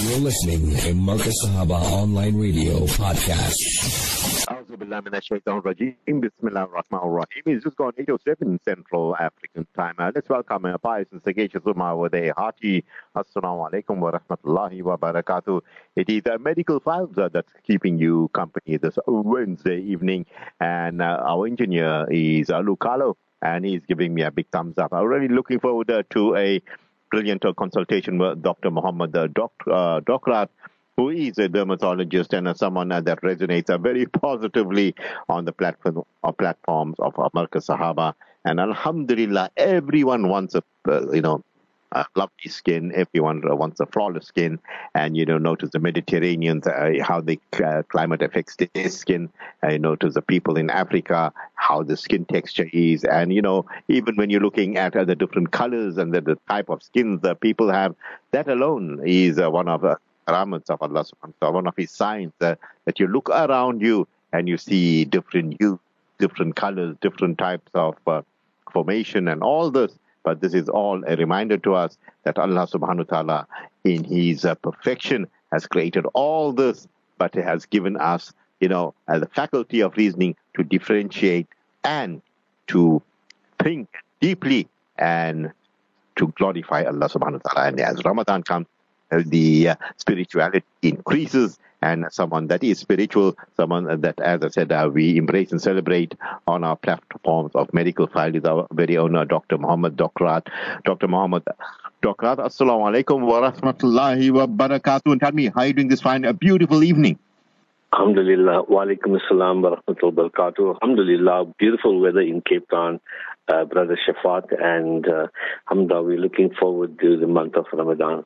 You're listening to Markaz Sahaba Online Radio Podcast. It's just gone 8.07 Central African time. Uh, let's welcome our pious and sagacious Ummah with a hearty Assalamu alaikum wa rahmatullahi wa barakatuh. It is uh, Medical Files uh, that's keeping you company this Wednesday evening. And uh, our engineer is uh, Lucalo and he's giving me a big thumbs up. I'm really looking forward uh, to a brilliant consultation with Dr. Mohamed uh, Doc, uh, Docrat, who is a dermatologist and someone that resonates very positively on the platform uh, platforms of Markaz Sahaba. And Alhamdulillah, everyone wants a uh, you know uh, lovely skin. Everyone wants a flawless skin, and you know, notice the Mediterraneans uh, how the uh, climate affects their skin. Uh, you notice the people in Africa how the skin texture is, and you know, even when you're looking at the different colors and the, the type of skins that people have, that alone is uh, one of the rahmats of Allah Subhanahu wa Taala, one of His signs uh, that you look around you and you see different hues, different colors, different types of uh, formation, and all this. But this is all a reminder to us that Allah subhanahu wa ta'ala, in His uh, perfection, has created all this, but He has given us, you know, uh, the faculty of reasoning to differentiate and to think deeply and to glorify Allah subhanahu wa ta'ala. And as Ramadan comes, the uh, spirituality increases and someone that is spiritual, someone that, as I said, uh, we embrace and celebrate on our platforms of medical file is our very own Dr. Mohamed Docrat. Dr. Mohamed Docrat, Assalamu alaikum wa rahmatullahi wa barakatuh. And tell me, how are you doing this fine, a beautiful evening? Alhamdulillah. Wa alaikum assalam wa rahmatullahi wa barakatuh. Alhamdulillah. Beautiful weather in Cape Town, uh, Brother Shafaat. And uh, alhamdulillah, we're looking forward to the month of Ramadan.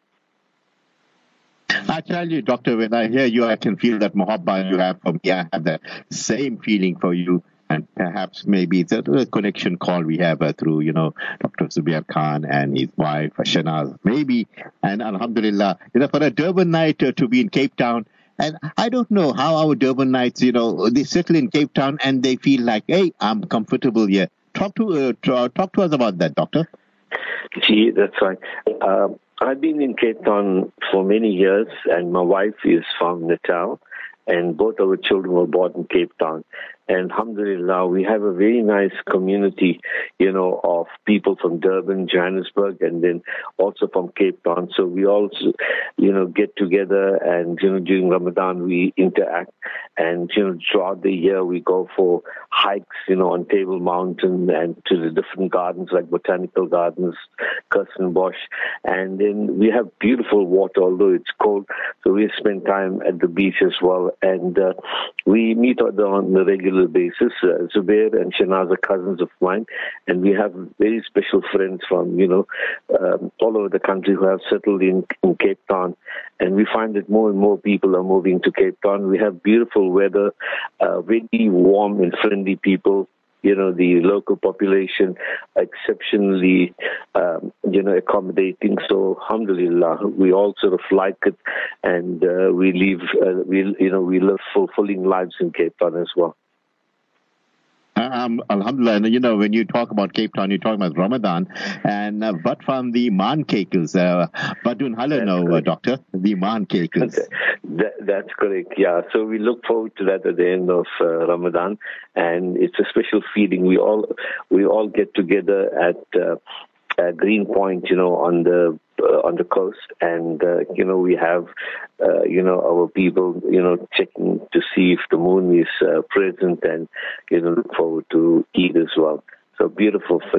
I tell you, Doctor, when I hear you, I can feel that muhabba you have for me. I have the same feeling for you. And perhaps maybe a connection call we have uh, through, you know, Dr. Zubair Khan and his wife, Shanaz, maybe. And Alhamdulillah, you know, for a Durbanite uh, to be in Cape Town, and I don't know how our Durbanites, you know, they settle in Cape Town and they feel like, hey, I'm comfortable here. Talk to uh, talk to us about that, Doctor. Gee, that's right. Um, I've been in Cape Town for many years, and my wife is from Natal, and both of our children were born in Cape Town. And alhamdulillah, we have a very nice community, you know, of people from Durban, Johannesburg, and then also from Cape Town. So we also, you know, get together and, you know, during Ramadan we interact. And, you know, throughout the year we go for hikes, you know, on Table Mountain and to the different gardens like Botanical Gardens, Kirstenbosch. And then we have beautiful water, although it's cold. So we spend time at the beach as well. And uh, we meet on the, the regular basis. Uh, Zubair and Shanaz are cousins of mine, and we have very special friends from you know um, all over the country who have settled in, in Cape Town, and we find that more and more people are moving to Cape Town. We have beautiful weather, uh, very warm and friendly people you know, the local population exceptionally, um, you know, accommodating. So, alhamdulillah, we all sort of like it and uh, we live, uh, we, you know, we live fulfilling lives in Cape Town as well. Um, Alhamdulillah, and you know, when you talk about Cape Town, you talk about Ramadan, and uh, but from the Man Cakes, uh, Badun Halano, uh, Doctor, the Man Cakes. That, that's correct, yeah. So we look forward to that at the end of uh, Ramadan, and it's a special feeling. We all we all get together at uh, uh, Green Point, you know, on the uh, on the coast, and uh, you know we have uh, you know our people, you know, checking to see if the moon is uh, present, and you know look forward to Eid as well. So beautiful uh,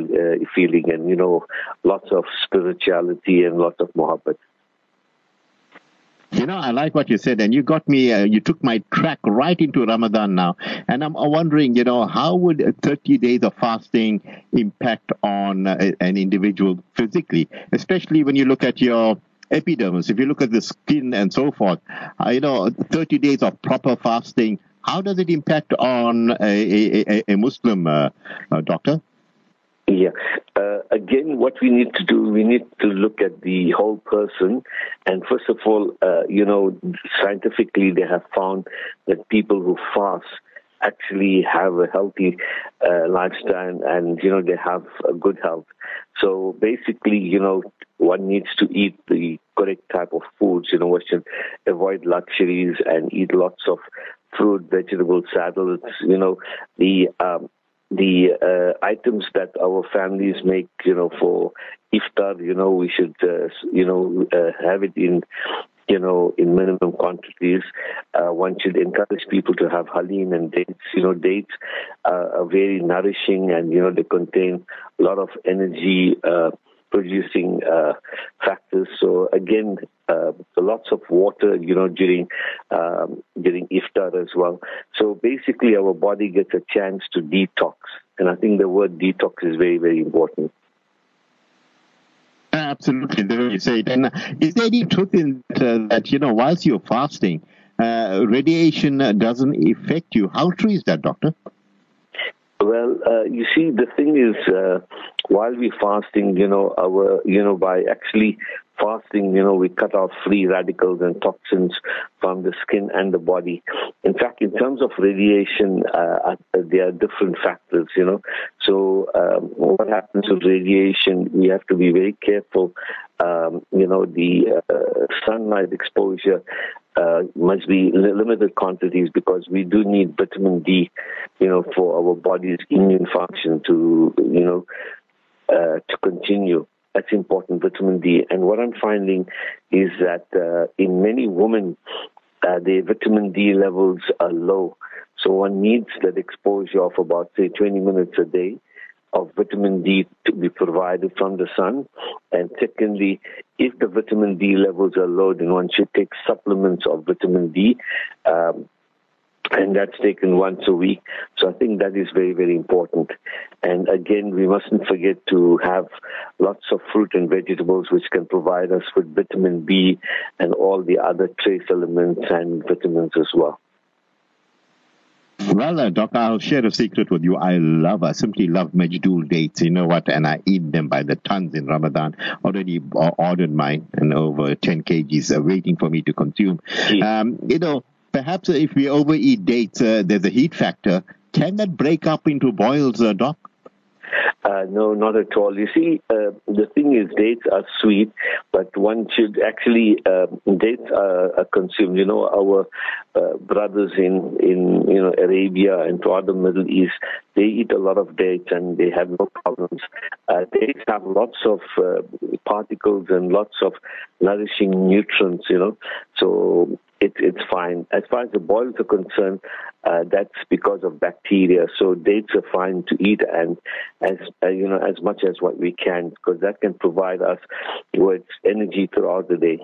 feeling, and you know, lots of spirituality and lots of muhabbat. You know, I like what you said, and you got me. Uh, you took my track right into Ramadan now, and I'm wondering, you know, how would 30 days of fasting impact on uh, an individual physically, especially when you look at your epidermis. If you look at the skin and so forth, uh, you know, 30 days of proper fasting. How does it impact on a, a, a Muslim uh, uh, doctor? Yeah. Uh, again, what we need to do, we need to look at the whole person. And first of all, uh, you know, scientifically, they have found that people who fast actually have a healthy uh, lifestyle and, you know, they have a good health. So basically, you know, one needs to eat the correct type of foods. You know, we should avoid luxuries and eat lots of fruit, vegetables, salads. You know, the um, the uh, items that our families make, you know, for iftar, you know, we should, uh, you know, uh, have it in, you know, in minimum quantities. Uh, one should encourage people to have halim and dates. You know, dates are very nourishing and, you know, they contain a lot of energy uh, producing uh, factors. So again, uh, lots of water, you know, during um, during iftar as well. So basically, our body gets a chance to detox, and I think the word detox is very very important. Absolutely, the way you say it. And is there any truth in that, uh, that you know, whilst you're fasting, uh, radiation doesn't affect you? How true is that, doctor? Well, uh, you see, the thing is, uh, while we're fasting, you know, our, you know, by actually fasting, you know, we cut off free radicals and toxins from the skin and the body. In fact, in terms of radiation, uh, uh there are different factors, you know. So, um, what happens with radiation, we have to be very careful. Um, you know, the uh, sunlight exposure uh, must be limited quantities because we do need vitamin D, you know, for our body's immune function to, you know, uh, to continue. That's important, vitamin D. And what I'm finding is that uh, in many women, uh, their vitamin D levels are low. So one needs that exposure of about, say, 20 minutes a day of vitamin D to be provided from the sun. And secondly, if the vitamin D levels are low, then one should take supplements of vitamin D. Um, and that's taken once a week. So I think that is very, very important. And again, we mustn't forget to have lots of fruit and vegetables which can provide us with vitamin B and all the other trace elements and vitamins as well. Well, uh, Doc, I'll share a secret with you. I love, I simply love Medjool dates. You know what? And I eat them by the tons in Ramadan. Already ordered mine and over 10 kgs uh, waiting for me to consume. Um, you know, perhaps if we overeat dates, uh, there's a heat factor. Can that break up into boils, uh, Doc? Uh, no, not at all. You see, uh, the thing is, dates are sweet, but one should actually uh, dates are, are, consumed. You know, our uh, brothers in in you know Arabia and throughout the Middle East, they eat a lot of dates and they have no problems. Dates have lots of particles and lots of nourishing nutrients. You know, so it, it's fine. As far as the boils are concerned, uh, that's because of bacteria. So dates are fine to eat, and as uh, you know, as much as what we can, because that can provide us with energy throughout the day.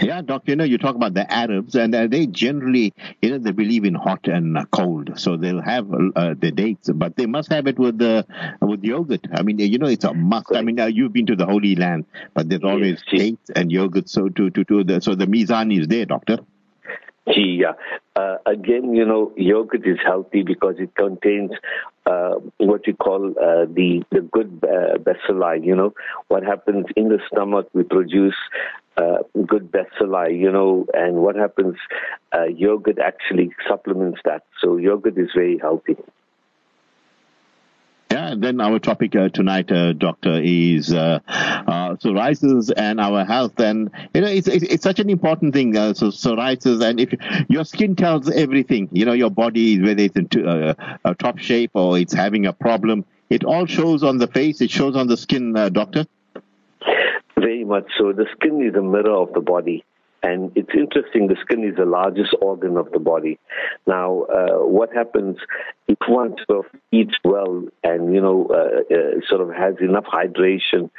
Yeah, Doc, you know, you talk about the Arabs, and uh, they generally, you know, they believe in hot and uh, cold, so they'll have uh, the dates, but they must have it with the with yogurt. I mean, you know, it's a must. I mean, uh, you've been to the Holy Land, but there's always yes, dates and yogurt, so to to to the so the mizan is there, Doctor. Yeah. Uh, again, you know, yogurt is healthy because it contains uh, what you call uh, the the good uh, bacilli. You know, what happens in the stomach, we produce uh, good bacilli. You know, and what happens, uh, yogurt actually supplements that. So yogurt is very healthy. Yeah, and then our topic uh, tonight, uh, Doctor, is uh, uh, psoriasis and our health. And, you know, it's, it's, it's such an important thing. Uh, so psoriasis, and if your skin tells everything, you know, your body, is whether it's in uh, a top shape or it's having a problem, it all shows on the face, it shows on the skin, Doctor. Very much so. The skin is a mirror of the body. And it's interesting, the skin is the largest organ of the body. Now, uh, what happens if one sort of eats well and, you know, uh, uh, sort of has enough hydration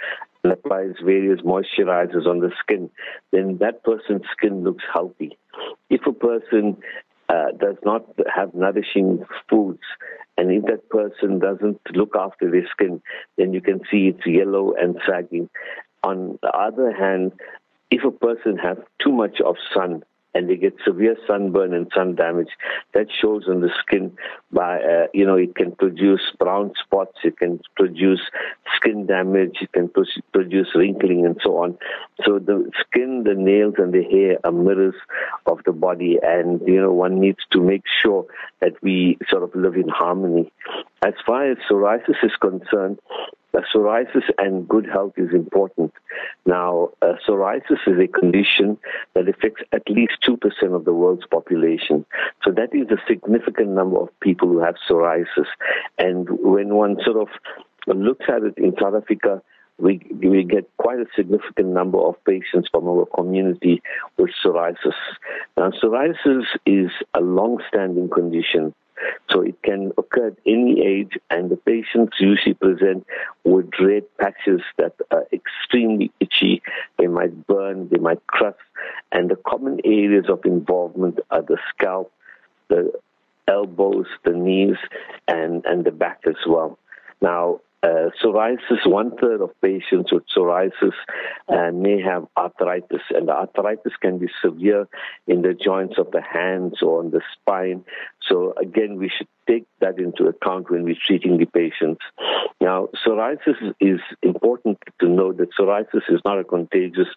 and applies various moisturizers on the skin, then that person's skin looks healthy. If a person uh, does not have nourishing foods, and if that person doesn't look after their skin, then you can see it's yellow and sagging. On the other hand, if a person has too much of sun and they get severe sunburn and sun damage, that shows on the skin by, uh, you know, it can produce brown spots, it can produce skin damage, it can produce wrinkling and so on. So the skin, the nails and the hair are mirrors of the body and, you know, one needs to make sure that we sort of live in harmony. As far as psoriasis is concerned, uh, psoriasis and good health is important. Now, uh, psoriasis is a condition that affects at least 2% of the world's population. So that is a significant number of people who have psoriasis. And when one sort of looks at it in South Africa, we, we get quite a significant number of patients from our community with psoriasis. Now, psoriasis is a long-standing condition. So it can occur at any age, and the patients usually present with red patches that are extremely itchy. They might burn, they might crust, and the common areas of involvement are the scalp, the elbows, the knees, and, and the back as well. Now, uh, psoriasis, one third of patients with psoriasis uh, may have arthritis, and the arthritis can be severe in the joints of the hands or on the spine. So, again, we should take that into account when we're treating the patients. Now, psoriasis is important to know that psoriasis is not a contagious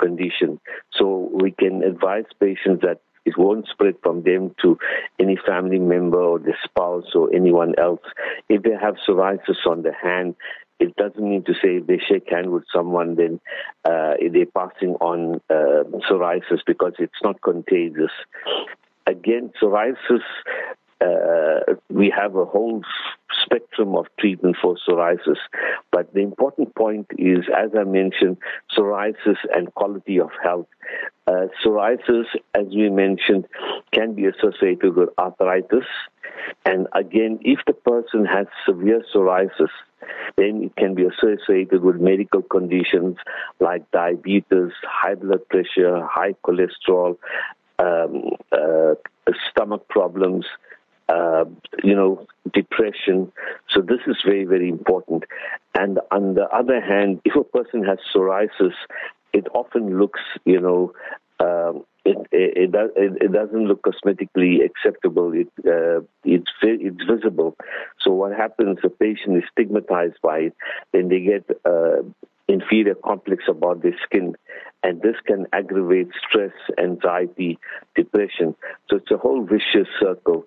condition. So, we can advise patients that it won't spread from them to any family member or the spouse or anyone else. If they have psoriasis on the hand, it doesn't mean to say if they shake hand with someone, then uh, they're passing on uh, psoriasis because it's not contagious. Again, psoriasis uh, we have a whole spectrum of treatment for psoriasis. But the important point is, as I mentioned, psoriasis and quality of health. Uh, psoriasis, as we mentioned, can be associated with arthritis. And again, if the person has severe psoriasis, then it can be associated with medical conditions like diabetes, high blood pressure, high cholesterol, um, uh, stomach problems, uh, you know, depression. So this is very, very important. And on the other hand, if a person has psoriasis, it often looks, you know, um, it, it, it, it, doesn't look cosmetically acceptable. It, uh, it's, it's visible. So what happens, the patient is stigmatized by it, then they get uh, inferior complex about their skin. And this can aggravate stress, anxiety, depression. So it's a whole vicious circle.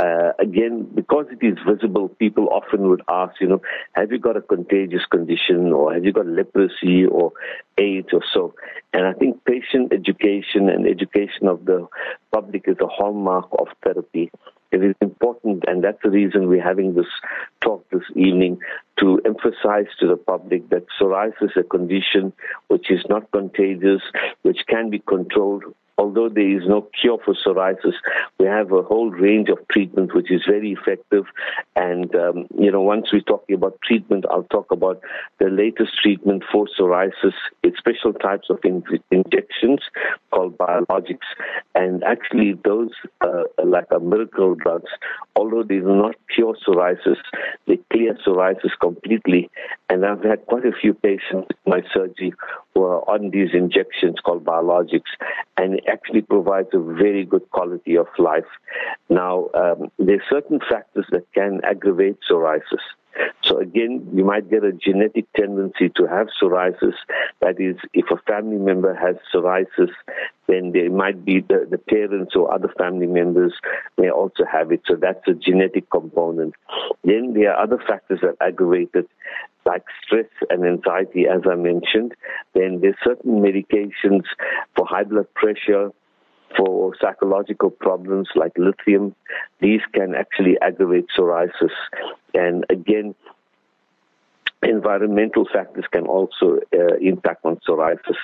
Uh, again, because it is visible, people often would ask, you know, have you got a contagious condition or have you got leprosy or AIDS or so? And I think patient education and education of the public is a hallmark of therapy. It is important, and that's the reason we're having this talk this evening to emphasize to the public that psoriasis is a condition which is not contagious, which can be controlled although there is no cure for psoriasis, we have a whole range of treatment which is very effective. And, um, you know, once we're talking about treatment, I'll talk about the latest treatment for psoriasis. It's special types of in- injections called biologics. And actually, those uh, like a miracle drugs, although they do not cure psoriasis, they clear psoriasis completely. And I've had quite a few patients in my surgery who are on these injections called biologics. And it actually provides a very good quality of life. Now, um, there are certain factors that can aggravate psoriasis. So again, you might get a genetic tendency to have psoriasis. That is, if a family member has psoriasis, then there might be the, the parents or other family members may also have it. So that's a genetic component. Then there are other factors that aggravate it, like stress and anxiety, as I mentioned. Then there's certain medications for high blood pressure, for psychological problems like lithium. These can actually aggravate psoriasis. And again, environmental factors can also uh, impact on psoriasis.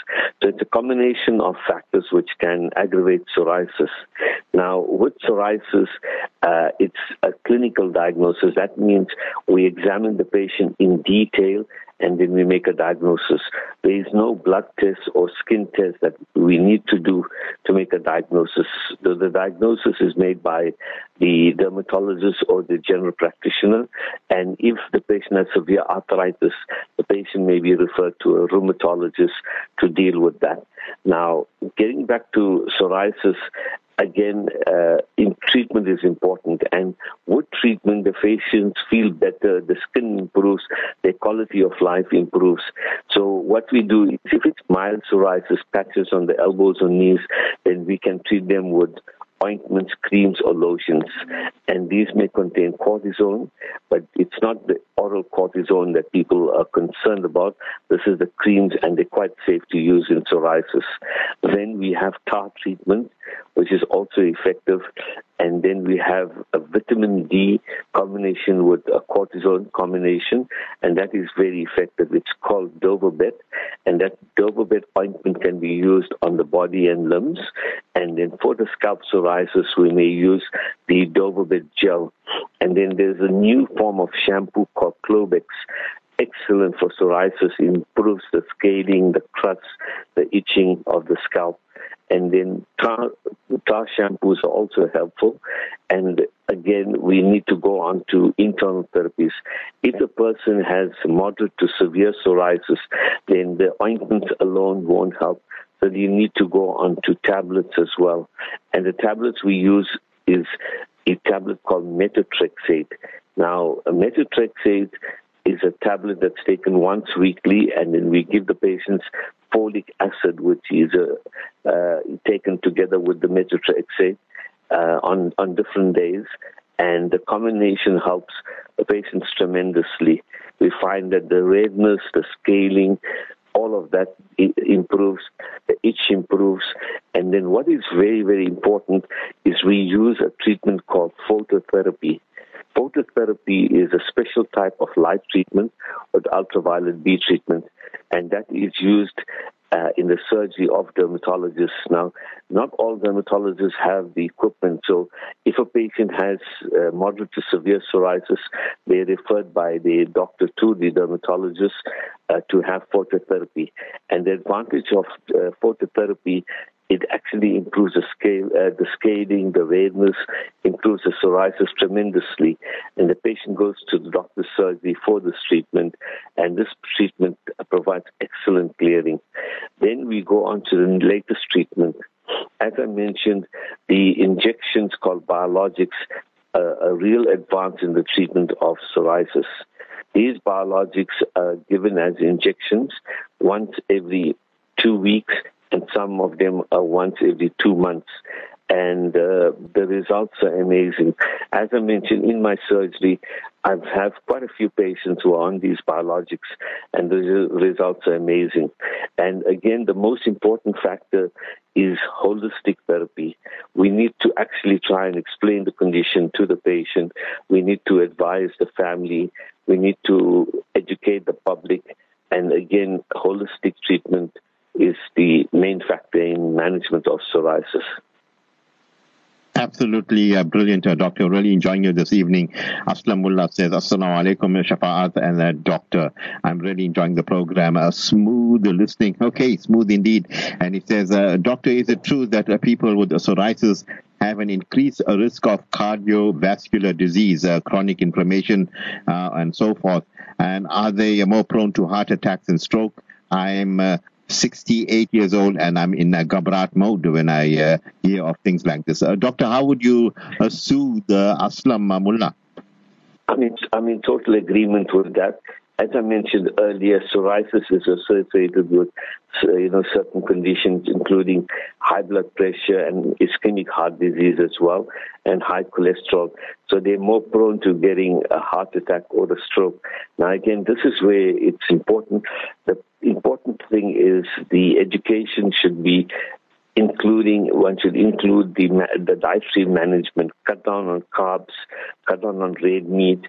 So it's a combination of factors which can aggravate psoriasis. Now, with psoriasis, uh, it's a clinical diagnosis. That means we examine the patient in detail and then we make a diagnosis. There is no blood test or skin test that we need to do to make a diagnosis. The, the diagnosis is made by the dermatologist or the general practitioner, and if the patient has severe arthritis, the patient may be referred to a rheumatologist to deal with that. Now, getting back to psoriasis, again, uh, in treatment is important. And with treatment, the patients feel better, the skin improves, their quality of life improves. So what we do is if it's mild psoriasis, patches on the elbows or knees, then we can treat them with ointments, creams, or lotions. And these may contain cortisone, but it's not the oral cortisone that people are concerned about. This is the creams, and they're quite safe to use in psoriasis. Then we have tar treatment, which is also effective. And then we have a vitamin D combination with a cortisone combination, and that is very effective. It's called Daivobet, and that Daivobet ointment can be used on the body and limbs. And then for the scalp psoriasis, we may use the Daivobet gel. And then there's a new form of shampoo called Clobex, excellent for psoriasis, improves the scaling, the crust, the itching of the scalp. And then tar, tar shampoos are also helpful. And again, we need to go on to internal therapies. If a person has moderate to severe psoriasis, then the ointments alone won't help. So you need to go on to tablets as well. And the tablets we use is a tablet called methotrexate. Now, a methotrexate is a tablet that's taken once weekly, and then we give the patients folic acid, which is uh, uh, taken together with the methotrexate uh, on on different days, and the combination helps the patients tremendously. We find that the redness, the scaling, all of that improves, the itch improves, and then what is very very important is we use a treatment called phototherapy. Phototherapy is a special type of light treatment with ultraviolet B treatment, and that is used uh, in the surgery of dermatologists. Now, not all dermatologists have the equipment, so if a patient has uh, moderate to severe psoriasis, they're referred by the doctor to the dermatologist uh, to have phototherapy. And the advantage of uh, phototherapy it actually improves the scale, uh, the scaling, the redness, improves the psoriasis tremendously. And the patient goes to the doctor's surgery for this treatment, and this treatment provides excellent clearing. Then we go on to the latest treatment. As I mentioned, the injections called biologics are a real advance in the treatment of psoriasis. These biologics are given as injections once every two weeks and some of them are once every two months. And uh, the results are amazing. As I mentioned in my surgery, I have quite a few patients who are on these biologics, and the results are amazing. And again, the most important factor is holistic therapy. We need to actually try and explain the condition to the patient. We need to advise the family. We need to educate the public. And again, holistic treatment is the main factor in management of psoriasis. Absolutely uh, brilliant, uh, Doctor. Really enjoying you this evening. Mullah says, Assalamu alaikum, Shafaat, and uh, Doctor. I'm really enjoying the program. Uh, smooth listening. Okay, smooth indeed. And he says, uh, Doctor, is it true that uh, people with psoriasis have an increased risk of cardiovascular disease, uh, chronic inflammation, and so forth? And are they more prone to heart attacks and stroke? I'm 68 years old and I'm in a gabrat mode when I uh, hear of things like this. Uh, doctor, how would you uh, soothe Aslam Mullah? I'm in, I'm in total agreement with that. As I mentioned earlier, psoriasis is associated with you know certain conditions, including high blood pressure and ischemic heart disease as well, and high cholesterol. So they're more prone to getting a heart attack or a stroke. Now, again, this is where it's important. The important thing is the education should be including one should include the the dietary management, cut down on carbs, cut down on red meat,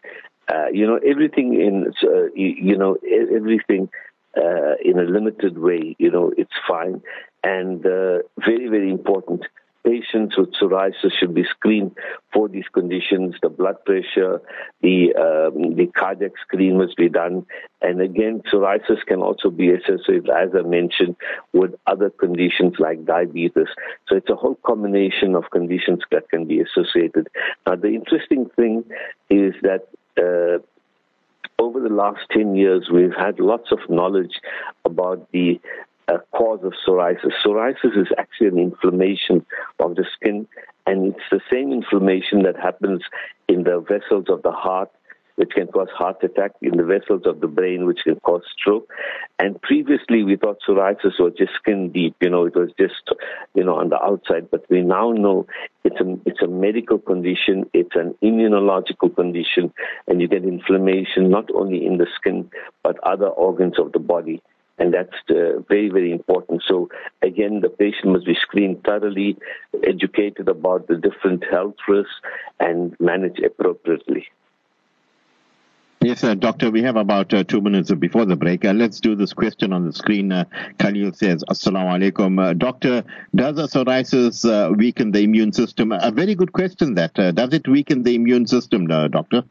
uh, you know, everything in, uh, you, know, everything uh, in a limited way, you know, it's fine. And uh, very, very important, patients with psoriasis should be screened for these conditions. The blood pressure, the um, the cardiac screen must be done. And again, psoriasis can also be associated, as I mentioned, with other conditions like diabetes. So it's a whole combination of conditions that can be associated. Now, the interesting thing is that the last 10 years, we've had lots of knowledge about the uh, cause of psoriasis. Psoriasis is actually an inflammation of the skin, and it's the same inflammation that happens in the vessels of the heart, which can cause heart attack, in the vessels of the brain, which can cause stroke. And previously, we thought psoriasis was just skin deep, you know, it was just, you know, on the outside. But we now know it's a, it's a medical condition, it's an immunological condition, and you get inflammation not only in the skin, but other organs of the body and that's uh, very, very important. So again, the patient must be screened thoroughly, educated about the different health risks, and managed appropriately. Yes, uh, Doctor, we have about uh, two minutes before the break. Uh, let's do this question on the screen. Uh, Khalil says, Assalamu alaikum. Uh, doctor, does a psoriasis uh, weaken the immune system? A very good question that. does it weaken the immune system, Doctor?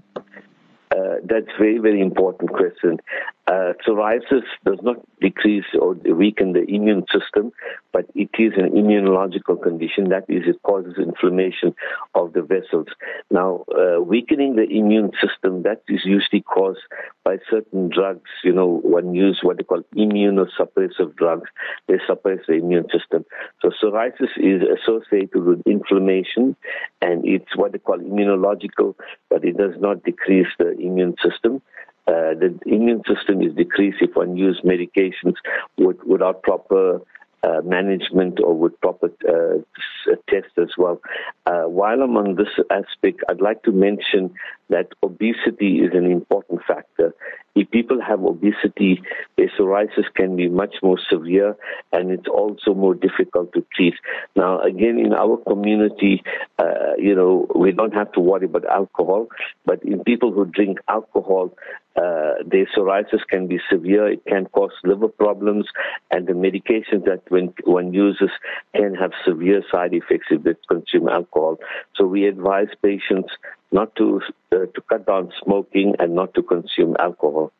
That's very, very important question. Uh, psoriasis does not decrease or weaken the immune system, but it is an immunological condition. That is, it causes inflammation of the vessels. Now, uh, weakening the immune system, that is usually caused by certain drugs. You know, one use what they call immunosuppressive drugs. They suppress the immune system. So psoriasis is associated with inflammation, and it's what they call immunological, but it does not decrease the immune system. Uh, the immune system is decreased if one uses medications with, without proper uh, management or with proper uh, tests as well. Uh, while I'm on this aspect, I'd like to mention that obesity is an important factor. If people have obesity, their psoriasis can be much more severe and it's also more difficult to treat. Now, again, in our community, uh, you know, we don't have to worry about alcohol, but in people who drink alcohol, uh, their psoriasis can be severe. It can cause liver problems, and the medications that when one uses can have severe side effects if they consume alcohol. So we advise patients not to uh, to cut down smoking and not to consume alcohol.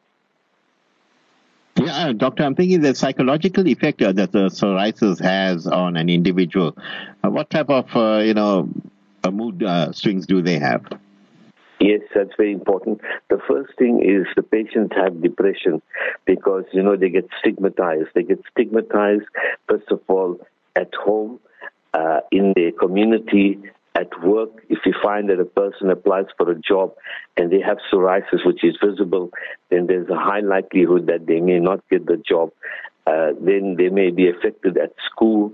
Yeah, uh, doctor, I'm thinking the psychological effect uh, that the psoriasis has on an individual. Uh, what type of, uh, you know, mood swings do they have? Yes, that's very important. The first thing is the patients have depression because, you know, they get stigmatized. They get stigmatized, first of all, at home, uh, in their community, at work. If you find that a person applies for a job and they have psoriasis, which is visible, then there's a high likelihood that they may not get the job. Uh, then they may be affected at school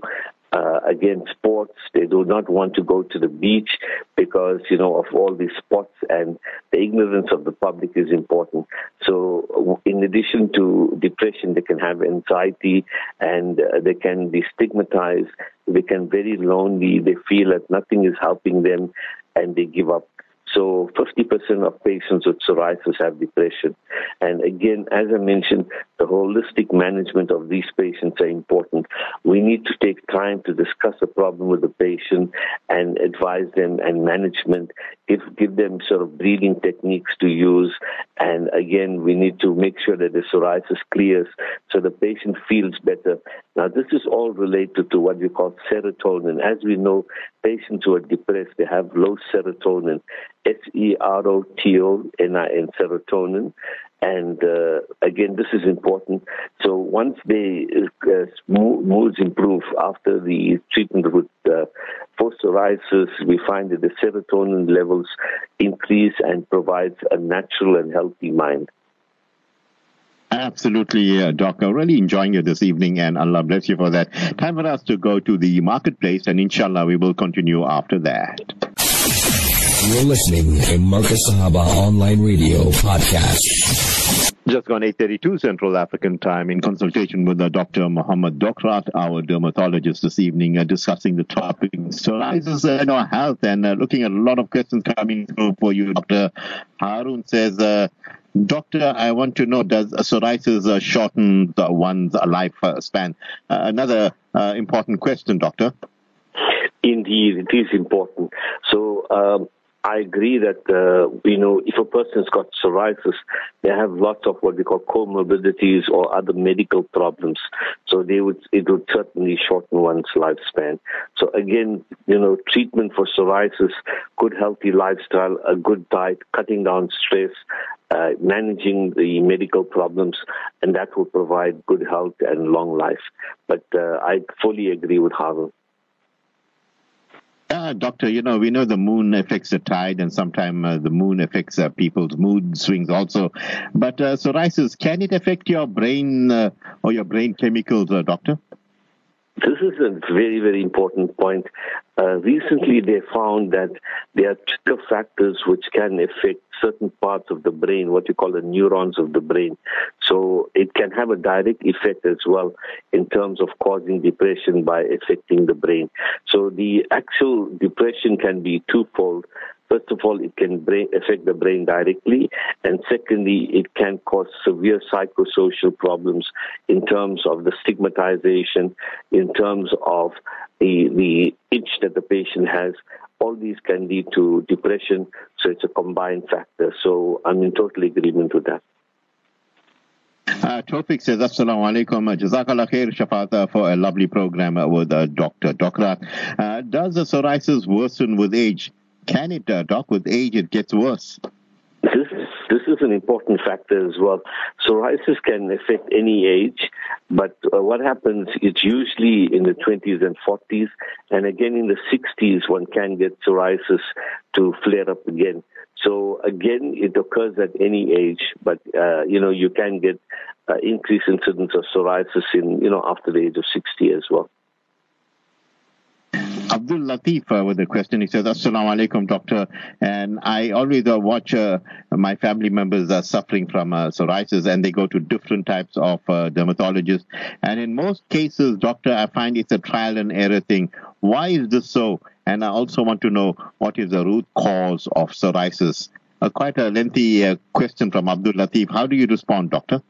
uh, against sports. They do not want to go to the beach because, you know, of all these spots and the ignorance of the public is important. So in addition to depression, they can have anxiety and uh, they can be stigmatized. They can very lonely. They feel that nothing is helping them and they give up. So 50% of patients with psoriasis have depression. And again, as I mentioned, the holistic management of these patients are important. We need to take time to discuss the problem with the patient and advise them and management, give, give them sort of breathing techniques to use. And again, we need to make sure that the psoriasis clears so the patient feels better. Now, this is all related to what we call serotonin. As we know, patients who are depressed, they have low serotonin. S-E-R-O-T-O-N-I-N, serotonin. And uh, again, this is important. So once the uh, moods improve after the treatment with uh, psoriasis, we find that the serotonin levels increase and provides a natural and healthy mind. Absolutely, uh, Doc. I'm really enjoying you this evening, and Allah bless you for that. Time for us to go to the marketplace, and inshallah, we will continue after that. You're listening to Markaz Sahaba Online Radio Podcast. Just gone 8.32 Central African Time in consultation with uh, Dr. Mohamed Docrat, our dermatologist this evening, uh, discussing the topic psoriasis uh, and our health and uh, looking at a lot of questions coming through for you. Dr. Harun says, uh, Doctor, I want to know, does psoriasis uh, shorten one's lifespan? another important question, Doctor. Indeed, it is important. So, um, I agree that, uh, you know, if a person's got psoriasis, they have lots of what we call comorbidities or other medical problems. So they would, it would certainly shorten one's lifespan. So again, you know, treatment for psoriasis, good healthy lifestyle, a good diet, cutting down stress, uh, managing the medical problems, and that will provide good health and long life. But uh, I fully agree with Harun. Uh, doctor, you know, we know the moon affects the tide and sometimes uh, the moon affects uh, people's mood swings also. But uh, psoriasis, can it affect your brain uh, or your brain chemicals, uh, doctor? This is a very, very important point. Uh, recently, they found that there are trigger factors which can affect certain parts of the brain, what you call the neurons of the brain. So it can have a direct effect as well in terms of causing depression by affecting the brain. So the actual depression can be twofold. First of all, it can brain, affect the brain directly, and secondly, it can cause severe psychosocial problems in terms of the stigmatization, in terms of the, the itch that the patient has. All these can lead to depression, so it's a combined factor. So I'm in total agreement with that. Uh, Tawfiq says, Assalamu alaikum. Jazakallah khair, Shafata, for a lovely program with uh, Dr. Dokra. Uh, does the psoriasis worsen with age? Can it, uh, doc, with age it gets worse? This is, this is an important factor as well. Psoriasis can affect any age, but uh, what happens, it's usually in the 20s and 40s, and again in the 60s, one can get psoriasis to flare up again. So again, it occurs at any age, but uh, you know you can get uh, increased incidence of psoriasis in you know after the age of 60 as well. Abdul Latif uh, with a question. He says, Assalamu alaikum, doctor. And I always uh, watch uh, my family members are suffering from uh, psoriasis and they go to different types of uh, dermatologists. And in most cases, doctor, I find it's a trial and error thing. Why is this so? And I also want to know what is the root cause of psoriasis. Uh, quite a lengthy question from Abdul Latif. How do you respond, doctor?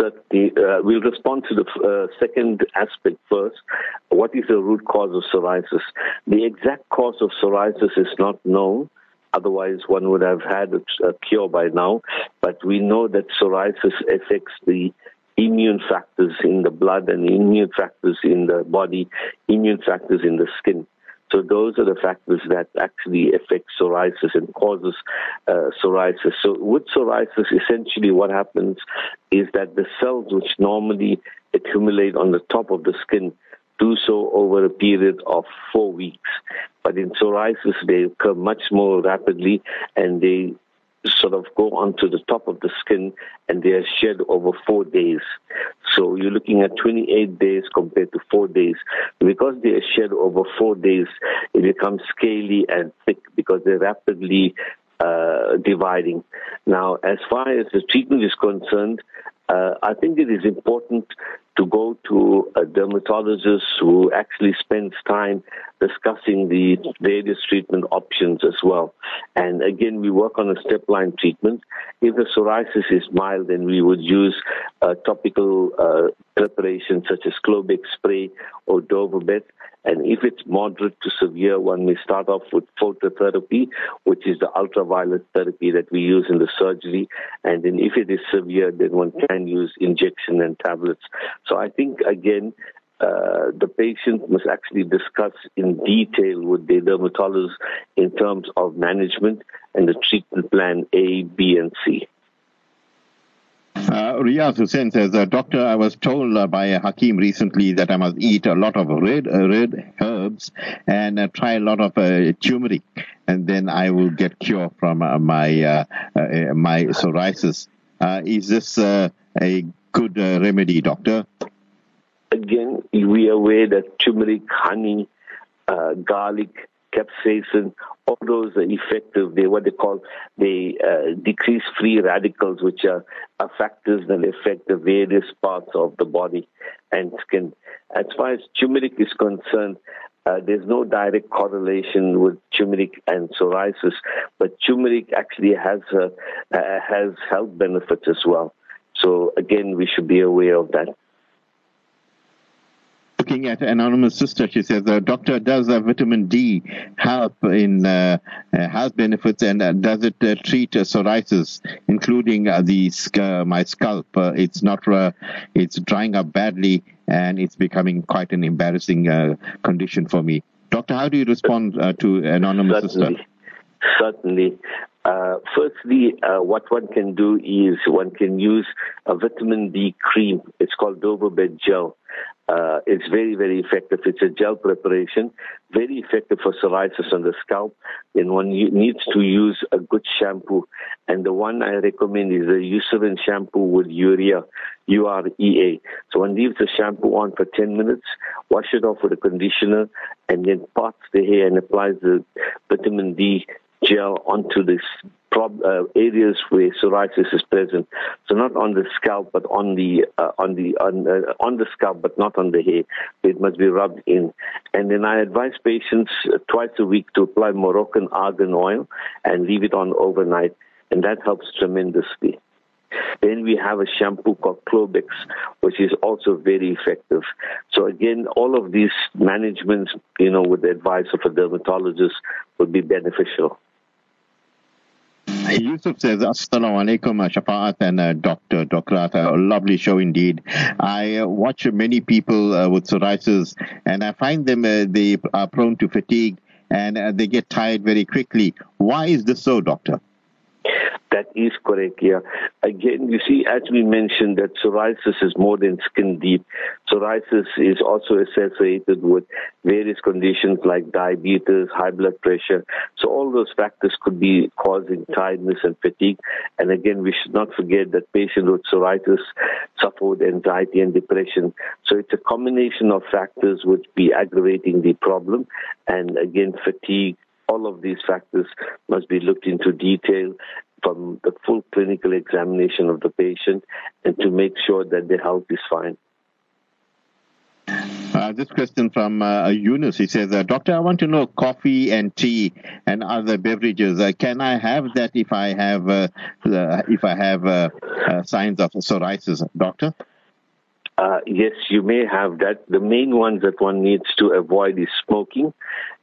Uh, we'll respond to the uh, second aspect first. What is the root cause of psoriasis? The exact cause of psoriasis is not known. Otherwise, one would have had a, a cure by now. But we know that psoriasis affects the immune factors in the blood and immune factors in the body, immune factors in the skin. So those are the factors that actually affect psoriasis and causes uh, psoriasis. So with psoriasis, essentially what happens is that the cells which normally accumulate on the top of the skin do so over a period of four weeks. But in psoriasis, they occur much more rapidly and they sort of go onto the top of the skin and they are shed over four days. So you're looking at 28 days compared to four days. Because they are shed over four days, it becomes scaly and thick because they're rapidly uh, dividing. Now, as far as the treatment is concerned, uh, I think it is important to go to a dermatologist who actually spends time discussing the various treatment options as well. And again, we work on a step line treatment. If the psoriasis is mild, then we would use topical uh, preparation such as Clobex spray or Daivobet. And if it's moderate to severe, one may start off with phototherapy, which is the ultraviolet therapy that we use in the surgery. And then if it is severe, then one can use injection and tablets. So I think, again, uh, the patient must actually discuss in detail with the dermatologist in terms of management and the treatment plan A, B, and C. Uh, Riyaz Hussein says, uh, Doctor, I was told uh, by a Hakim recently that I must eat a lot of red uh, red herbs and uh, try a lot of turmeric, and then I will get cure from my my psoriasis. is this a good remedy, Doctor? Again, we are aware that turmeric, honey, garlic, capsaicin, all those are effective. They what they call they uh, decrease free radicals, which are, are factors that affect the various parts of the body and skin. As far as turmeric is concerned, uh, there's no direct correlation with turmeric and psoriasis, but turmeric actually has uh, has health benefits as well. So again, we should be aware of that looking at anonymous sister, she says, uh, "Doctor, does uh, vitamin D help in uh, uh health benefits, and uh, does it uh, treat psoriasis, including the my scalp? it's not, it's drying up badly, and it's becoming quite an embarrassing condition for me." Doctor, how do you respond to anonymous Certainly. sister? Certainly. Uh, firstly, uh, what one can do is one can use a vitamin D cream. It's called Daivobet gel. Uh, it's very, very effective. It's a gel preparation, very effective for psoriasis on the scalp. And one needs to use a good shampoo. And the one I recommend is the Eucerin shampoo with urea, U-R-E-A. So one leaves the shampoo on for 10 minutes, wash it off with a conditioner, and then parts the hair and applies the vitamin D gel onto this prob- uh, areas where psoriasis is present. So not on the scalp, but on the uh, on the on, uh, on the scalp, but not on the hair. It must be rubbed in. And then I advise patients twice a week to apply Moroccan argan oil and leave it on overnight, and that helps tremendously. Then we have a shampoo called Clobex, which is also very effective. So again, all of these managements, you know, with the advice of a dermatologist would be beneficial. Yusuf says, Assalamu alaikum, uh, Shafaat and uh, Dr. Docrat. A lovely show indeed. I uh, watch many people uh, with psoriasis and I find them, uh, they are prone to fatigue and uh, they get tired very quickly. Why is this so, doctor? That is correct, yeah. Again, you see, as we mentioned, that psoriasis is more than skin deep. Psoriasis is also associated with various conditions like diabetes, high blood pressure. So all those factors could be causing tiredness and fatigue. And again, we should not forget that patients with psoriasis suffer with anxiety and depression. So it's a combination of factors which be aggravating the problem. And again, fatigue, all of these factors must be looked into detail from the full clinical examination of the patient and to make sure that their health is fine. Uh, this question from uh, Yunus. He says, uh, Doctor, I want to know coffee and tea and other beverages. Uh, can I have that if I have uh, uh, if I have signs of psoriasis, Doctor? Yes, you may have that. The main ones that one needs to avoid is smoking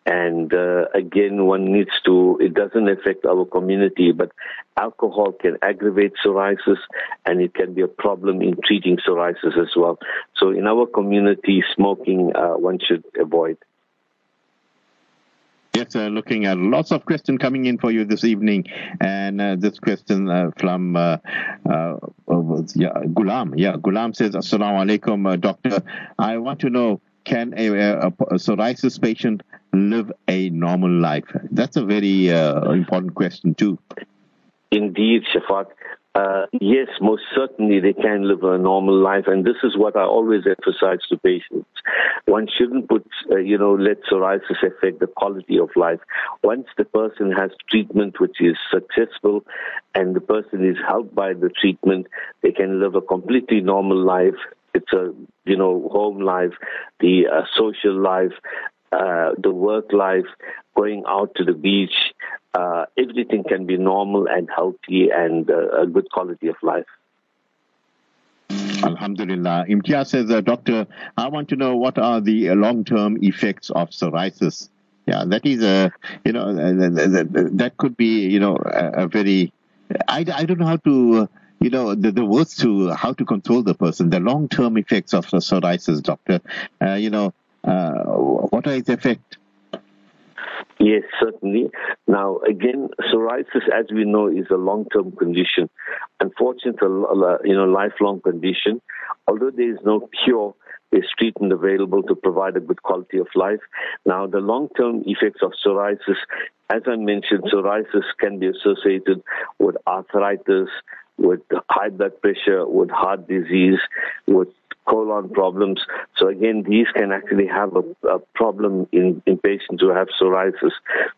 and uh, again, one needs to, it doesn't affect our community, but alcohol can aggravate psoriasis and it can be a problem in treating psoriasis as well. So in our community, smoking uh, one should avoid. Yes, uh, looking at lots of questions coming in for you this evening, and uh, this question uh, from uh, uh, yeah, Gulam. Yeah, Gulam says, "Assalamu alaikum, uh, doctor. I want to know can a, a, a, psoriasis patient live a normal life? That's a very uh, important question, too. Indeed, Shafaat. Uh, yes, most certainly they can live a normal life, and this is what I always emphasize to patients. One shouldn't put, uh, you know, let psoriasis affect the quality of life. Once the person has treatment which is successful, and the person is helped by the treatment, they can live a completely normal life it's a you know home life, the uh, social life, uh, the work life, going out to the beach. Uh, everything can be normal and healthy and uh, a good quality of life. Alhamdulillah. Imtiaz says, uh, Doctor, I want to know what are the long-term effects of psoriasis. Yeah, that is a, you know, that could be, you know, a, very, I, I don't know how to you know, the, the words to how to control the person, the long term effects of psoriasis, doctor. Uh, you know, uh, what are its effects? Yes, certainly. Now, again, psoriasis, as we know, is a long-term condition. Unfortunately, you know, lifelong condition. Although there is no cure, there's treatment available to provide a good quality of life. Now, the long-term effects of psoriasis, as I mentioned, psoriasis can be associated with arthritis, with high blood pressure, with heart disease, with colon problems. So again, these can actually have a, a, problem in, in patients who have psoriasis.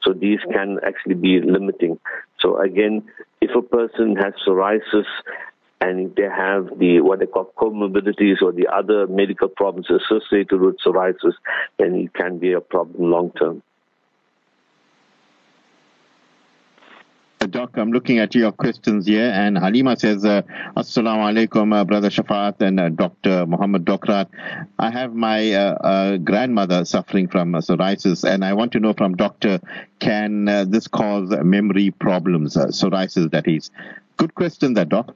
So these can actually be limiting. So again, if a person has psoriasis and they have the what they call comorbidities or the other medical problems associated with psoriasis, then it can be a problem long term. Doc, I'm looking at your questions here, and Halima says, uh, Assalamu alaikum, uh, Brother Shafaat and uh, Dr. Mohamed Docrat. I have my uh, uh, grandmother suffering from psoriasis, and I want to know from Doctor, can uh, this cause memory problems, psoriasis that is? Good question, that, Doc.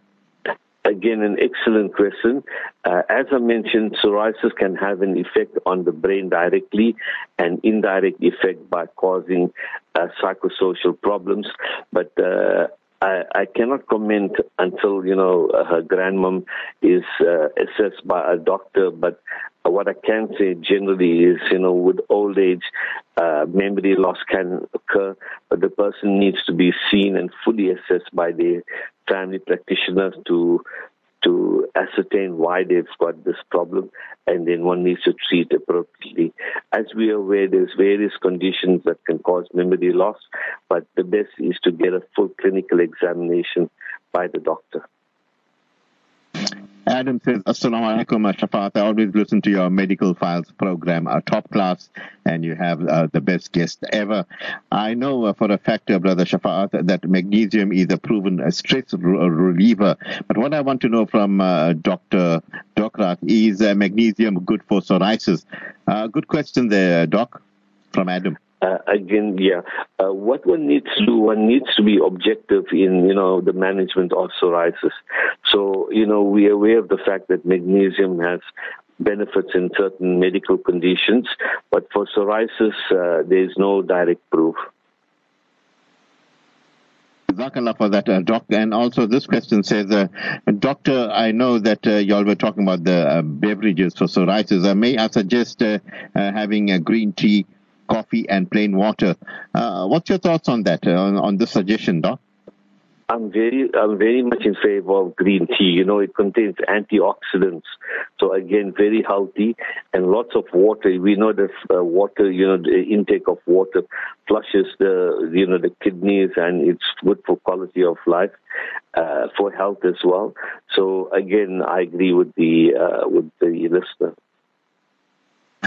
Again, an excellent question. Uh, as I mentioned, psoriasis can have an effect on the brain directly and indirect effect by causing uh, psychosocial problems. But uh, I, I, cannot comment until you know her grandmom is uh, assessed by a doctor. But what I can say generally is, you know, with old age, uh, memory loss can occur, but the person needs to be seen and fully assessed by the family practitioner to to ascertain why they've got this problem, and then one needs to treat appropriately. As we are aware, there's various conditions that can cause memory loss, but the best is to get a full clinical examination by the doctor. Adam says, Assalamu alaikum, Shafaat. I always listen to your medical files program, a top class, and you have uh, the best guest ever. I know uh, for a fact, uh, Brother Shafaat, that magnesium is a proven uh, stress reliever. But what I want to know from uh, Dr. Docrat is uh, magnesium good for psoriasis? good question there, Doc, from Adam uh, again, yeah, uh, what one needs to do, one needs to be objective in, you know, the management of psoriasis. So, you know, we are aware of the fact that magnesium has benefits in certain medical conditions, but for psoriasis, uh, there is no direct proof. Jazakallah for that, uh, Doc. And also, this question says, uh, Doctor, I know that uh, y'all were talking about the uh, beverages for psoriasis. may I suggest uh, uh, having a green tea coffee and plain water. Uh, what's your thoughts on that, uh, on, on this suggestion, Doc? I'm very, I'm very much in favor of green tea. You know, it contains antioxidants, so again, very healthy and lots of water. We know that uh, water, you know, the intake of water flushes the, you know, the kidneys, and it's good for quality of life, uh, for health as well. So again, I agree with the uh, with the listener.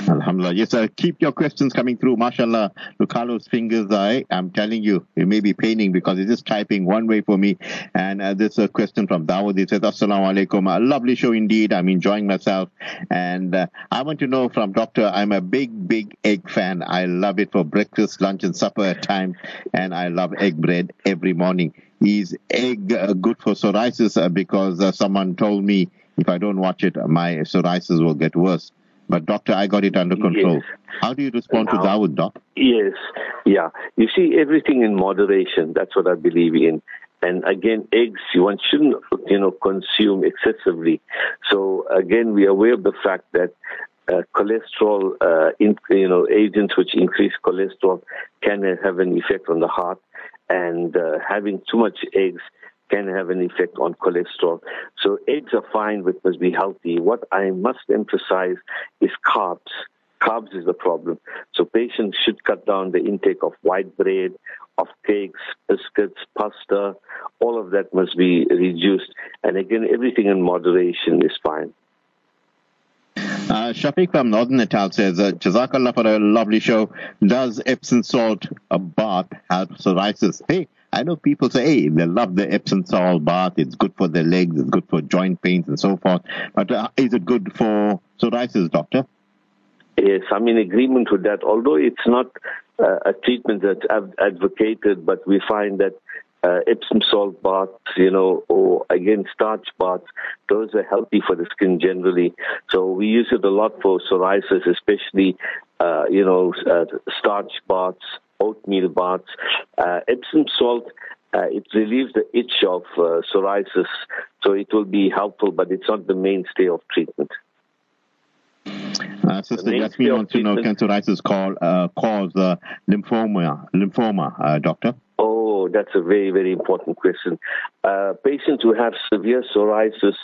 Alhamdulillah. Yes, sir. Keep your questions coming through. MashaAllah. Look, Carlos' fingers, I, I'm telling you, it may be paining because it's just typing one way for me. And uh, this is a question from Dawood. He says, Assalamu alaikum. A lovely show indeed. I'm enjoying myself. And uh, I want to know from Doctor, I'm a big, big egg fan. I love it for breakfast, lunch, and supper at times. And I love egg bread every morning. Is egg uh, good for psoriasis? Uh, because uh, someone told me if I don't watch it, my psoriasis will get worse. But doctor, I got it under control. Yes. How do you respond now, to that, doc? Yes, yeah. You see, everything in moderation. That's what I believe in. And again, eggs one shouldn't, you know, consume excessively. So again, we are aware of the fact that uh, cholesterol, uh, in, you know, agents which increase cholesterol can have an effect on the heart, and uh, having too much eggs can have an effect on cholesterol. So eggs are fine, but must be healthy. What I must emphasize is carbs. Carbs is the problem. So patients should cut down the intake of white bread, of cakes, biscuits, pasta. All of that must be reduced. And again, everything in moderation is fine. Uh, Shafiq from Northern Natal says, uh, Jazakallah for a lovely show. Does Epsom salt a bath help psoriasis? Hey, I know people say, hey, they love the Epsom salt bath. It's good for their legs. It's good for joint pains and so forth. But uh, is it good for psoriasis, doctor? Yes, I'm in agreement with that. Although it's not uh, a treatment that's advocated, but we find that uh, Epsom salt baths, you know, or again starch baths, those are healthy for the skin generally. So we use it a lot for psoriasis, especially, uh, you know, uh, starch baths oatmeal baths. Uh, Epsom salt, uh, it relieves the itch of uh, psoriasis, so it will be helpful, but it's not the mainstay of treatment. Uh, Sister Yasmin wants to know can psoriasis call, uh, cause uh, lymphoma, lymphoma, uh, doctor? Oh, that's a very, very important question. Uh, patients who have severe psoriasis,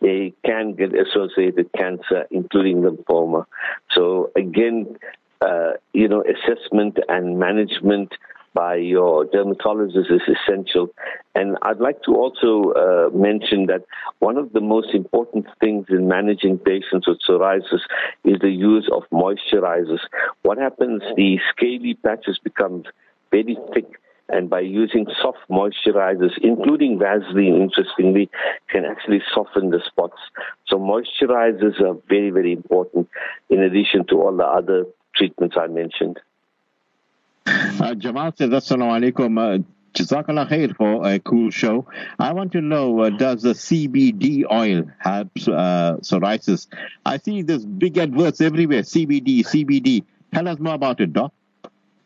they can get associated cancer, including lymphoma. So again, uh, you know, assessment and management by your dermatologist is essential. And I'd like to also uh, mention that one of the most important things in managing patients with psoriasis is the use of moisturizers. What happens, the scaly patches become very thick and by using soft moisturizers, including Vaseline, interestingly, can actually soften the spots. So moisturizers are very, very important in addition to all the other treatments I mentioned. Uh, Jamal says, Assalamu alaikum. Uh, Jazakallah khair for a cool show. I want to know, uh, does the CBD oil help uh, psoriasis? I see this big adverts everywhere, CBD, CBD. Tell us more about it, Doc.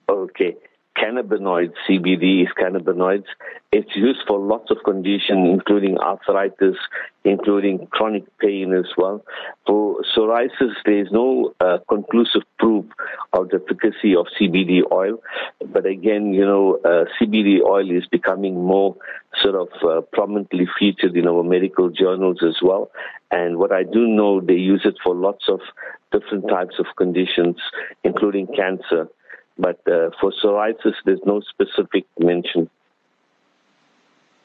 Okay. Cannabinoids. CBD is cannabinoids. It's used for lots of conditions, including arthritis, including chronic pain as well. For psoriasis, there is no uh, conclusive proof of the efficacy of CBD oil. But again, you know, uh, CBD oil is becoming more sort of uh, prominently featured in our medical journals as well. And what I do know, they use it for lots of different types of conditions, including cancer. But uh, for psoriasis, there's no specific mention.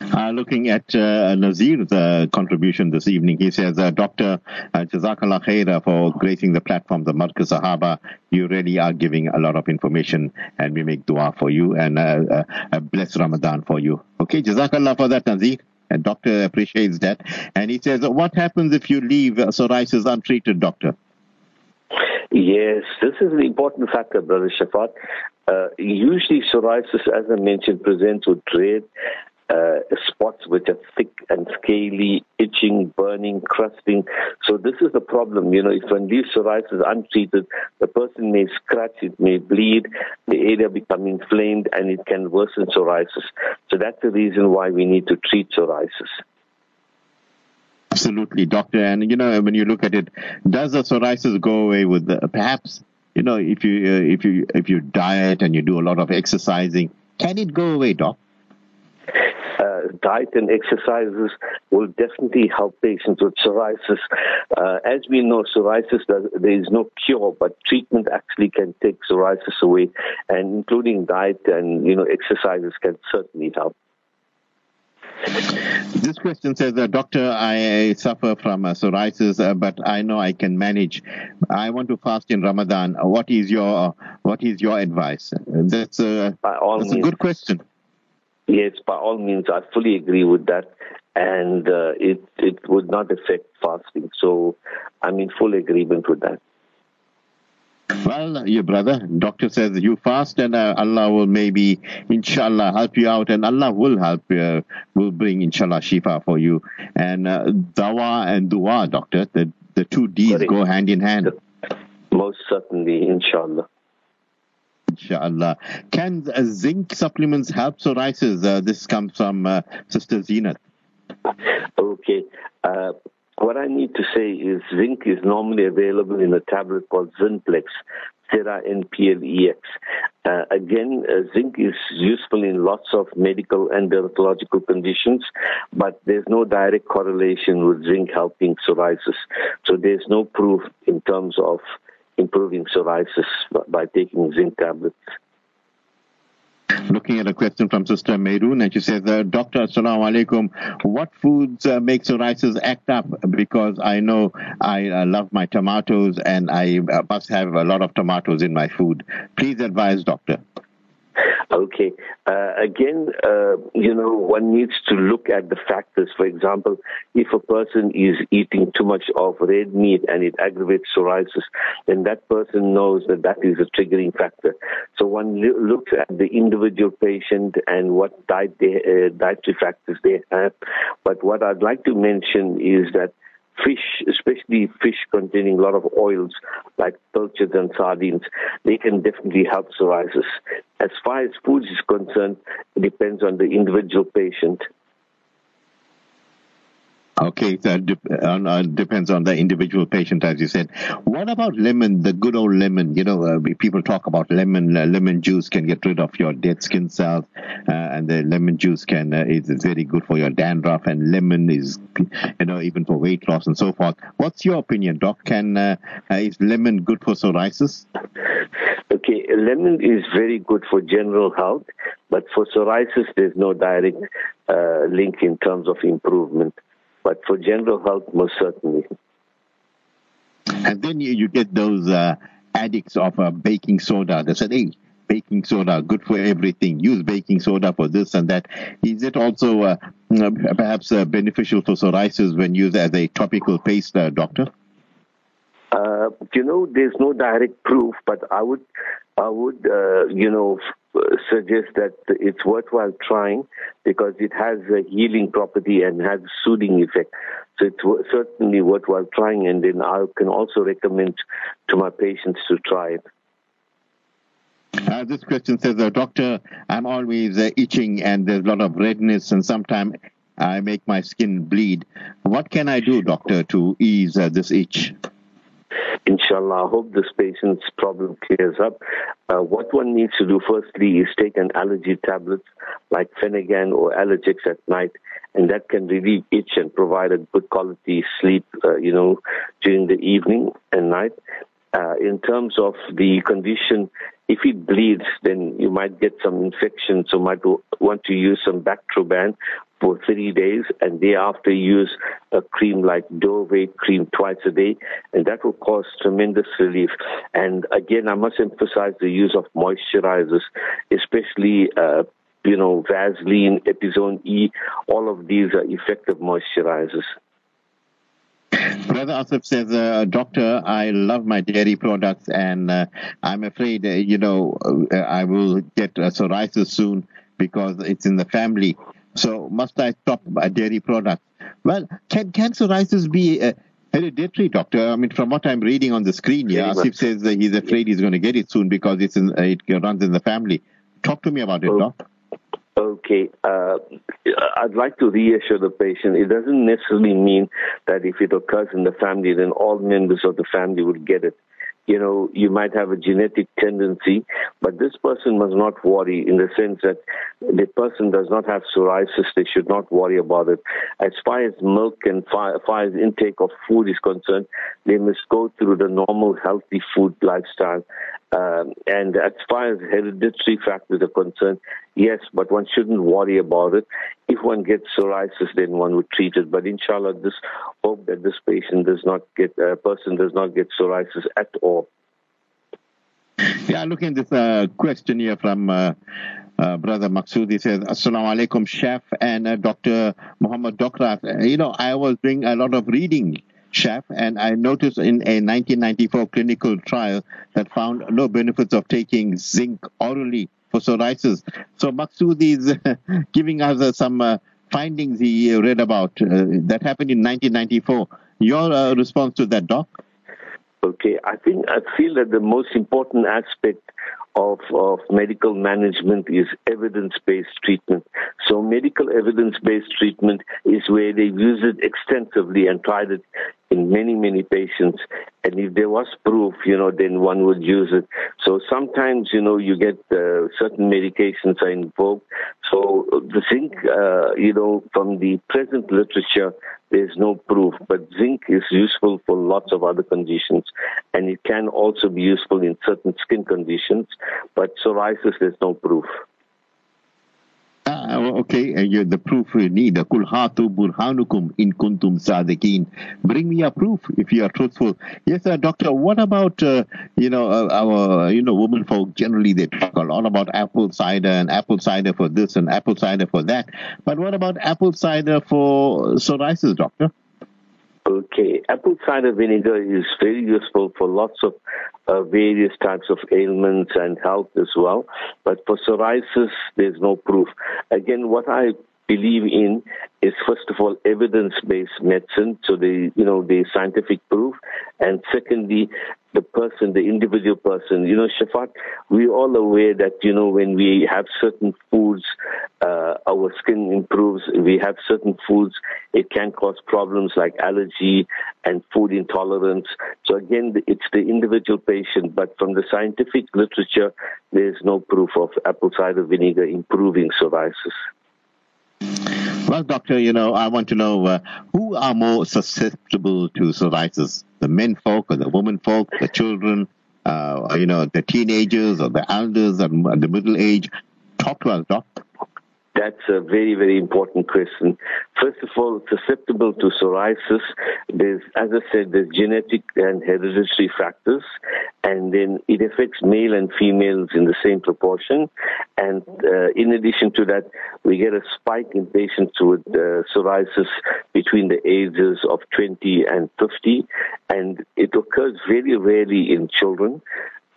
Uh, looking at uh, Nazir's uh, contribution this evening, he says, uh, Dr. Uh, Jazakallah khaira for gracing the platform, the Markaz Sahaba. You really are giving a lot of information, and we make dua for you and uh, a blessed Ramadan for you. Okay, Jazakallah for that, Nazir. And doctor appreciates that. And he says, what happens if you leave psoriasis untreated, doctor? Yes, this is an important factor, Brother Shafaat. Uh, usually, psoriasis, as I mentioned, presents with red uh, spots which are thick and scaly, itching, burning, crusting. So this is the problem. You know, if one leaves psoriasis untreated, the person may scratch, it may bleed, the area become inflamed, and it can worsen psoriasis. So that's the reason why we need to treat psoriasis. Absolutely, doctor. And you know, when you look at it, does the psoriasis go away with the, perhaps you know if you uh, if you if you diet and you do a lot of exercising, can it go away, doc? Uh, diet and exercises will definitely help patients with psoriasis. Uh, as we know, psoriasis, there is no cure, but treatment actually can take psoriasis away, and including diet and you know exercises can certainly help. This question says, uh, Doctor, I suffer from uh, psoriasis, uh, but I know I can manage. I want to fast in Ramadan. What is your What is your advice? That's, uh, that's a good question. Yes, by all means, I fully agree with that, and uh, it it would not affect fasting. So, I'm in full agreement with that. Well, your brother, doctor says you fast and uh, Allah will maybe, inshallah, help you out and Allah will help you, will bring, inshallah, shifa for you. And uh, dawa and dua, doctor, the, the two D's go hand in hand. Most certainly, inshallah. Inshallah. Can uh, zinc supplements help psoriasis? Uh, this comes from uh, Sister Zenith. Okay. What I need to say is zinc is normally available in a tablet called Zinplex, Sera NPLEX. Uh, again, uh, zinc is useful in lots of medical and dermatological conditions, but there's no direct correlation with zinc helping psoriasis. So there's no proof in terms of improving psoriasis by taking zinc tablets. Looking at a question from Sister Meroon, and she says, uh, Doctor, Assalamu alaikum, what foods uh, make psoriasis act up? Because I know I uh, love my tomatoes and I uh, must have a lot of tomatoes in my food. Please advise, Doctor. Okay. Uh, again, uh, you know, one needs to look at the factors. For example, if a person is eating too much of red meat and it aggravates psoriasis, then that person knows that that is a triggering factor. So one looks at the individual patient and what diet they, uh, dietary factors they have. But what I'd like to mention is that fish, especially fish containing a lot of oils like pilchards and sardines, they can definitely help psoriasis. As far as food is concerned, it depends on the individual patient. Okay, so it uh, depends on the individual patient, as you said. What about lemon, the good old lemon? You know, uh, people talk about lemon. Uh, lemon juice can get rid of your dead skin cells, uh, and the lemon juice can uh, is, very good for your dandruff. And lemon is, you know, even for weight loss and so forth. What's your opinion, Doc? Can uh, is lemon good for psoriasis? Okay, lemon is very good for general health, but for psoriasis, there's no direct link in terms of improvement. But for general health, most certainly. And then you, you get those uh, addicts of uh, baking soda. They said, hey, baking soda, good for everything. Use baking soda for this and that. Is it also uh, perhaps uh, beneficial for psoriasis when used as a topical paste, uh, doctor? Uh, you know, there's no direct proof, but I would, I would, uh, you know, suggest that it's worthwhile trying because it has a healing property and has soothing effect. So it's certainly worthwhile trying, and then I can also recommend to my patients to try it. Uh, this question says, uh, Doctor, I'm always uh, itching and there's a lot of redness and sometimes I make my skin bleed. What can I do, Doctor, to ease uh, this itch? Inshallah, I hope this patient's problem clears up. Uh, what one needs to do firstly is take an allergy tablet like Phenergan or Allergex at night, and that can relieve itch and provide a good quality sleep, uh, you know, during the evening and night. Uh, in terms of the condition, if it bleeds, then you might get some infection, so might want to use some Bactroban for three days, and thereafter use a cream like Dove cream twice a day, and that will cause tremendous relief. And again, I must emphasize the use of moisturizers, especially. Uh, you know, Vaseline, Epizone E, all of these are effective moisturizers. Brother Asif says, uh, Doctor, I love my dairy products and uh, I'm afraid, uh, you know, uh, I will get psoriasis soon because it's in the family. So must I stop my dairy products? Well, can, can psoriasis be uh, hereditary, doctor? I mean, from what I'm reading on the screen here, Asif says that he's afraid he's going to get it soon because it's in, it runs in the family. Talk to me about it, oh. doc. Okay, uh, I'd like to reassure the patient. It doesn't necessarily mean that if it occurs in the family, then all members of the family will get it. You know, you might have a genetic tendency, but this person must not worry in the sense that the person does not have psoriasis. They should not worry about it. As far as milk and as far as intake of food is concerned, they must go through the normal healthy food lifestyle um, and as far as hereditary factors are concerned, yes, but one shouldn't worry about it. If one gets psoriasis, then one would treat it. But inshallah, this hope that this patient does not get, uh, person does not get psoriasis at all. Yeah, looking at this uh, question here from uh, uh, Brother Maksud. He says, Assalamu alaikum, Chef and uh, Dr. Mohamed Docrat. You know, I was doing a lot of reading chef, and I noticed in a 1994 clinical trial that found no benefits of taking zinc orally for psoriasis. So Maksud is giving us uh, some uh, findings he read about uh, that happened in 1994. Your response to that, Doc? Okay, I think I feel that the most important aspect of, of medical management is evidence-based treatment. So medical evidence-based treatment is where they use it extensively and tried it in many, many patients. And if there was proof, you know, then one would use it. So sometimes, you know, you get uh, certain medications are invoked. So the zinc, uh, you know, from the present literature, there's no proof, but zinc is useful for lots of other conditions, and it can also be useful in certain skin conditions. But psoriasis, there's no proof. Uh, okay, you, the proof you need. Kul hatu burhanukum in kuntum sadiqin. Bring me a proof if you are truthful. Yes, uh, doctor. What about uh, you know uh, our you know women folk? Generally, they talk a lot about apple cider and apple cider for this and apple cider for that. But what about apple cider for psoriasis, doctor? Okay, apple cider vinegar is very useful for lots of uh, various types of ailments and health as well. But for psoriasis, there's no proof. Again, what I believe in is first of all evidence-based medicine, so the you know the scientific proof, and secondly the person, the individual person. You know, Shafaat, we're all aware that you know when we have certain foods, uh, our skin improves. We have certain foods, it can cause problems like allergy and food intolerance. So again, it's the individual patient, but from the scientific literature, there's no proof of apple cider vinegar improving psoriasis. Well, doctor, you know, I want to know uh, who are more susceptible to psoriasis: the men folk, or the women folk, the children, uh, you know, the teenagers, or the elders, and the middle age. Talk to us, doctor. That's a very, very important question. First of all, susceptible to psoriasis, there's, as I said, there's genetic and hereditary factors, and then it affects male and females in the same proportion. And uh, in addition to that, we get a spike in patients with uh, psoriasis between the ages of 20 and 50, and it occurs very rarely in children.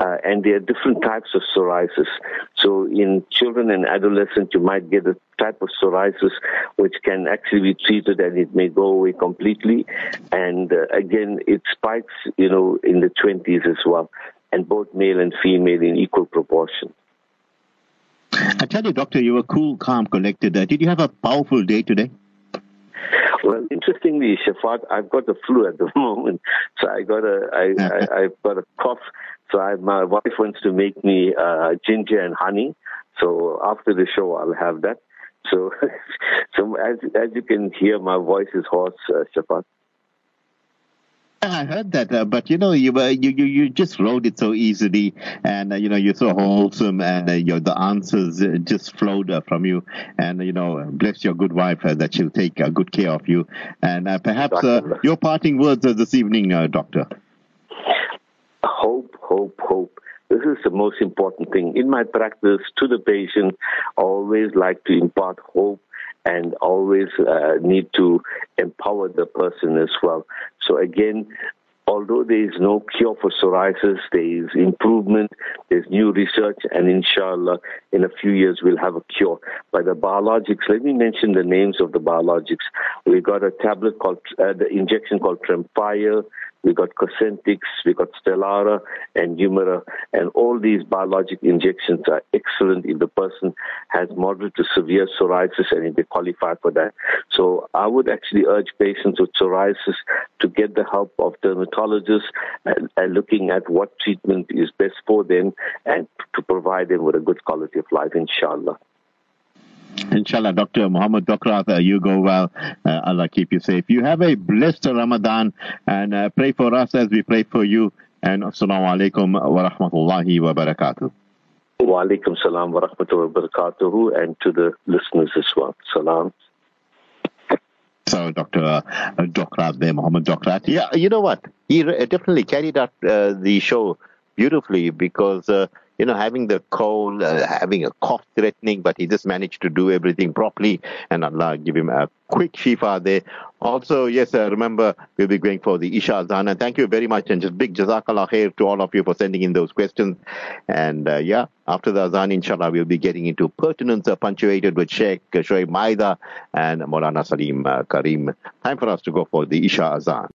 Uh, and there are different types of psoriasis. So in children and adolescents, you might get a type of psoriasis which can actually be treated and it may go away completely. And uh, again, it spikes, you know, in the 20s as well. and both male and female in equal proportion. I tell you, Doctor, you were cool, calm, collected. Uh, did you have a powerful day today? Well, interestingly, Shafaat, I've got the flu at the moment, so I got a, I, I, I've got a cough. So I, my wife wants to make me uh, ginger and honey. So after the show, I'll have that. So, so as as you can hear, my voice is hoarse, uh, Shafaat. I heard that, uh, but you know, you were you, you you just wrote it so easily, and uh, you know you're so wholesome, and uh, your the answers uh, just flowed uh, from you, and you know, bless your good wife uh, that she'll take good care of you, and perhaps your parting words this evening, Doctor. Hope, hope, hope. This is the most important thing in my practice to the patient. I always like to impart hope and always uh, need to empower the person as well. So again, although there is no cure for psoriasis, there is improvement, there's new research, and inshallah, in a few years, we'll have a cure. By the biologics, let me mention the names of the biologics. We got a tablet called, uh, the injection called Tremfya, we got Cosentyx, we got Stelara and Humira, and all these biologic injections are excellent if the person has moderate to severe psoriasis and if they qualify for that. So I would actually urge patients with psoriasis to get the help of dermatologists and, and looking at what treatment is best for them and to provide them with a good quality of life, inshallah. Inshallah, Dr. Mohamed Docrat, uh, you go well. Uh, Allah keep you safe. You have a blessed Ramadan and uh, pray for us as we pray for you. And assalamu alaikum wa rahmatullahi wa barakatuh. Wa alaikum salam wa rahmatullahi wa barakatuh and to the listeners as well. Salam. So, Dr. Uh, Docrat there, Mohamed Docrat. Yeah, you know what? He definitely carried out uh, the show beautifully because uh, you know, having the cold, uh, having a cough threatening, but he just managed to do everything properly, and Allah give him a quick shifa there. Also, yes, uh, remember, we'll be going for the Isha Azan, and thank you very much, and just big jazakallah khair to all of you for sending in those questions. And uh, yeah, after the Azan, inshallah, we'll be getting into pertinence uh, punctuated with Sheikh Shoaib Maida and Maulana Salim uh, Karim. Time for us to go for the Isha Azan.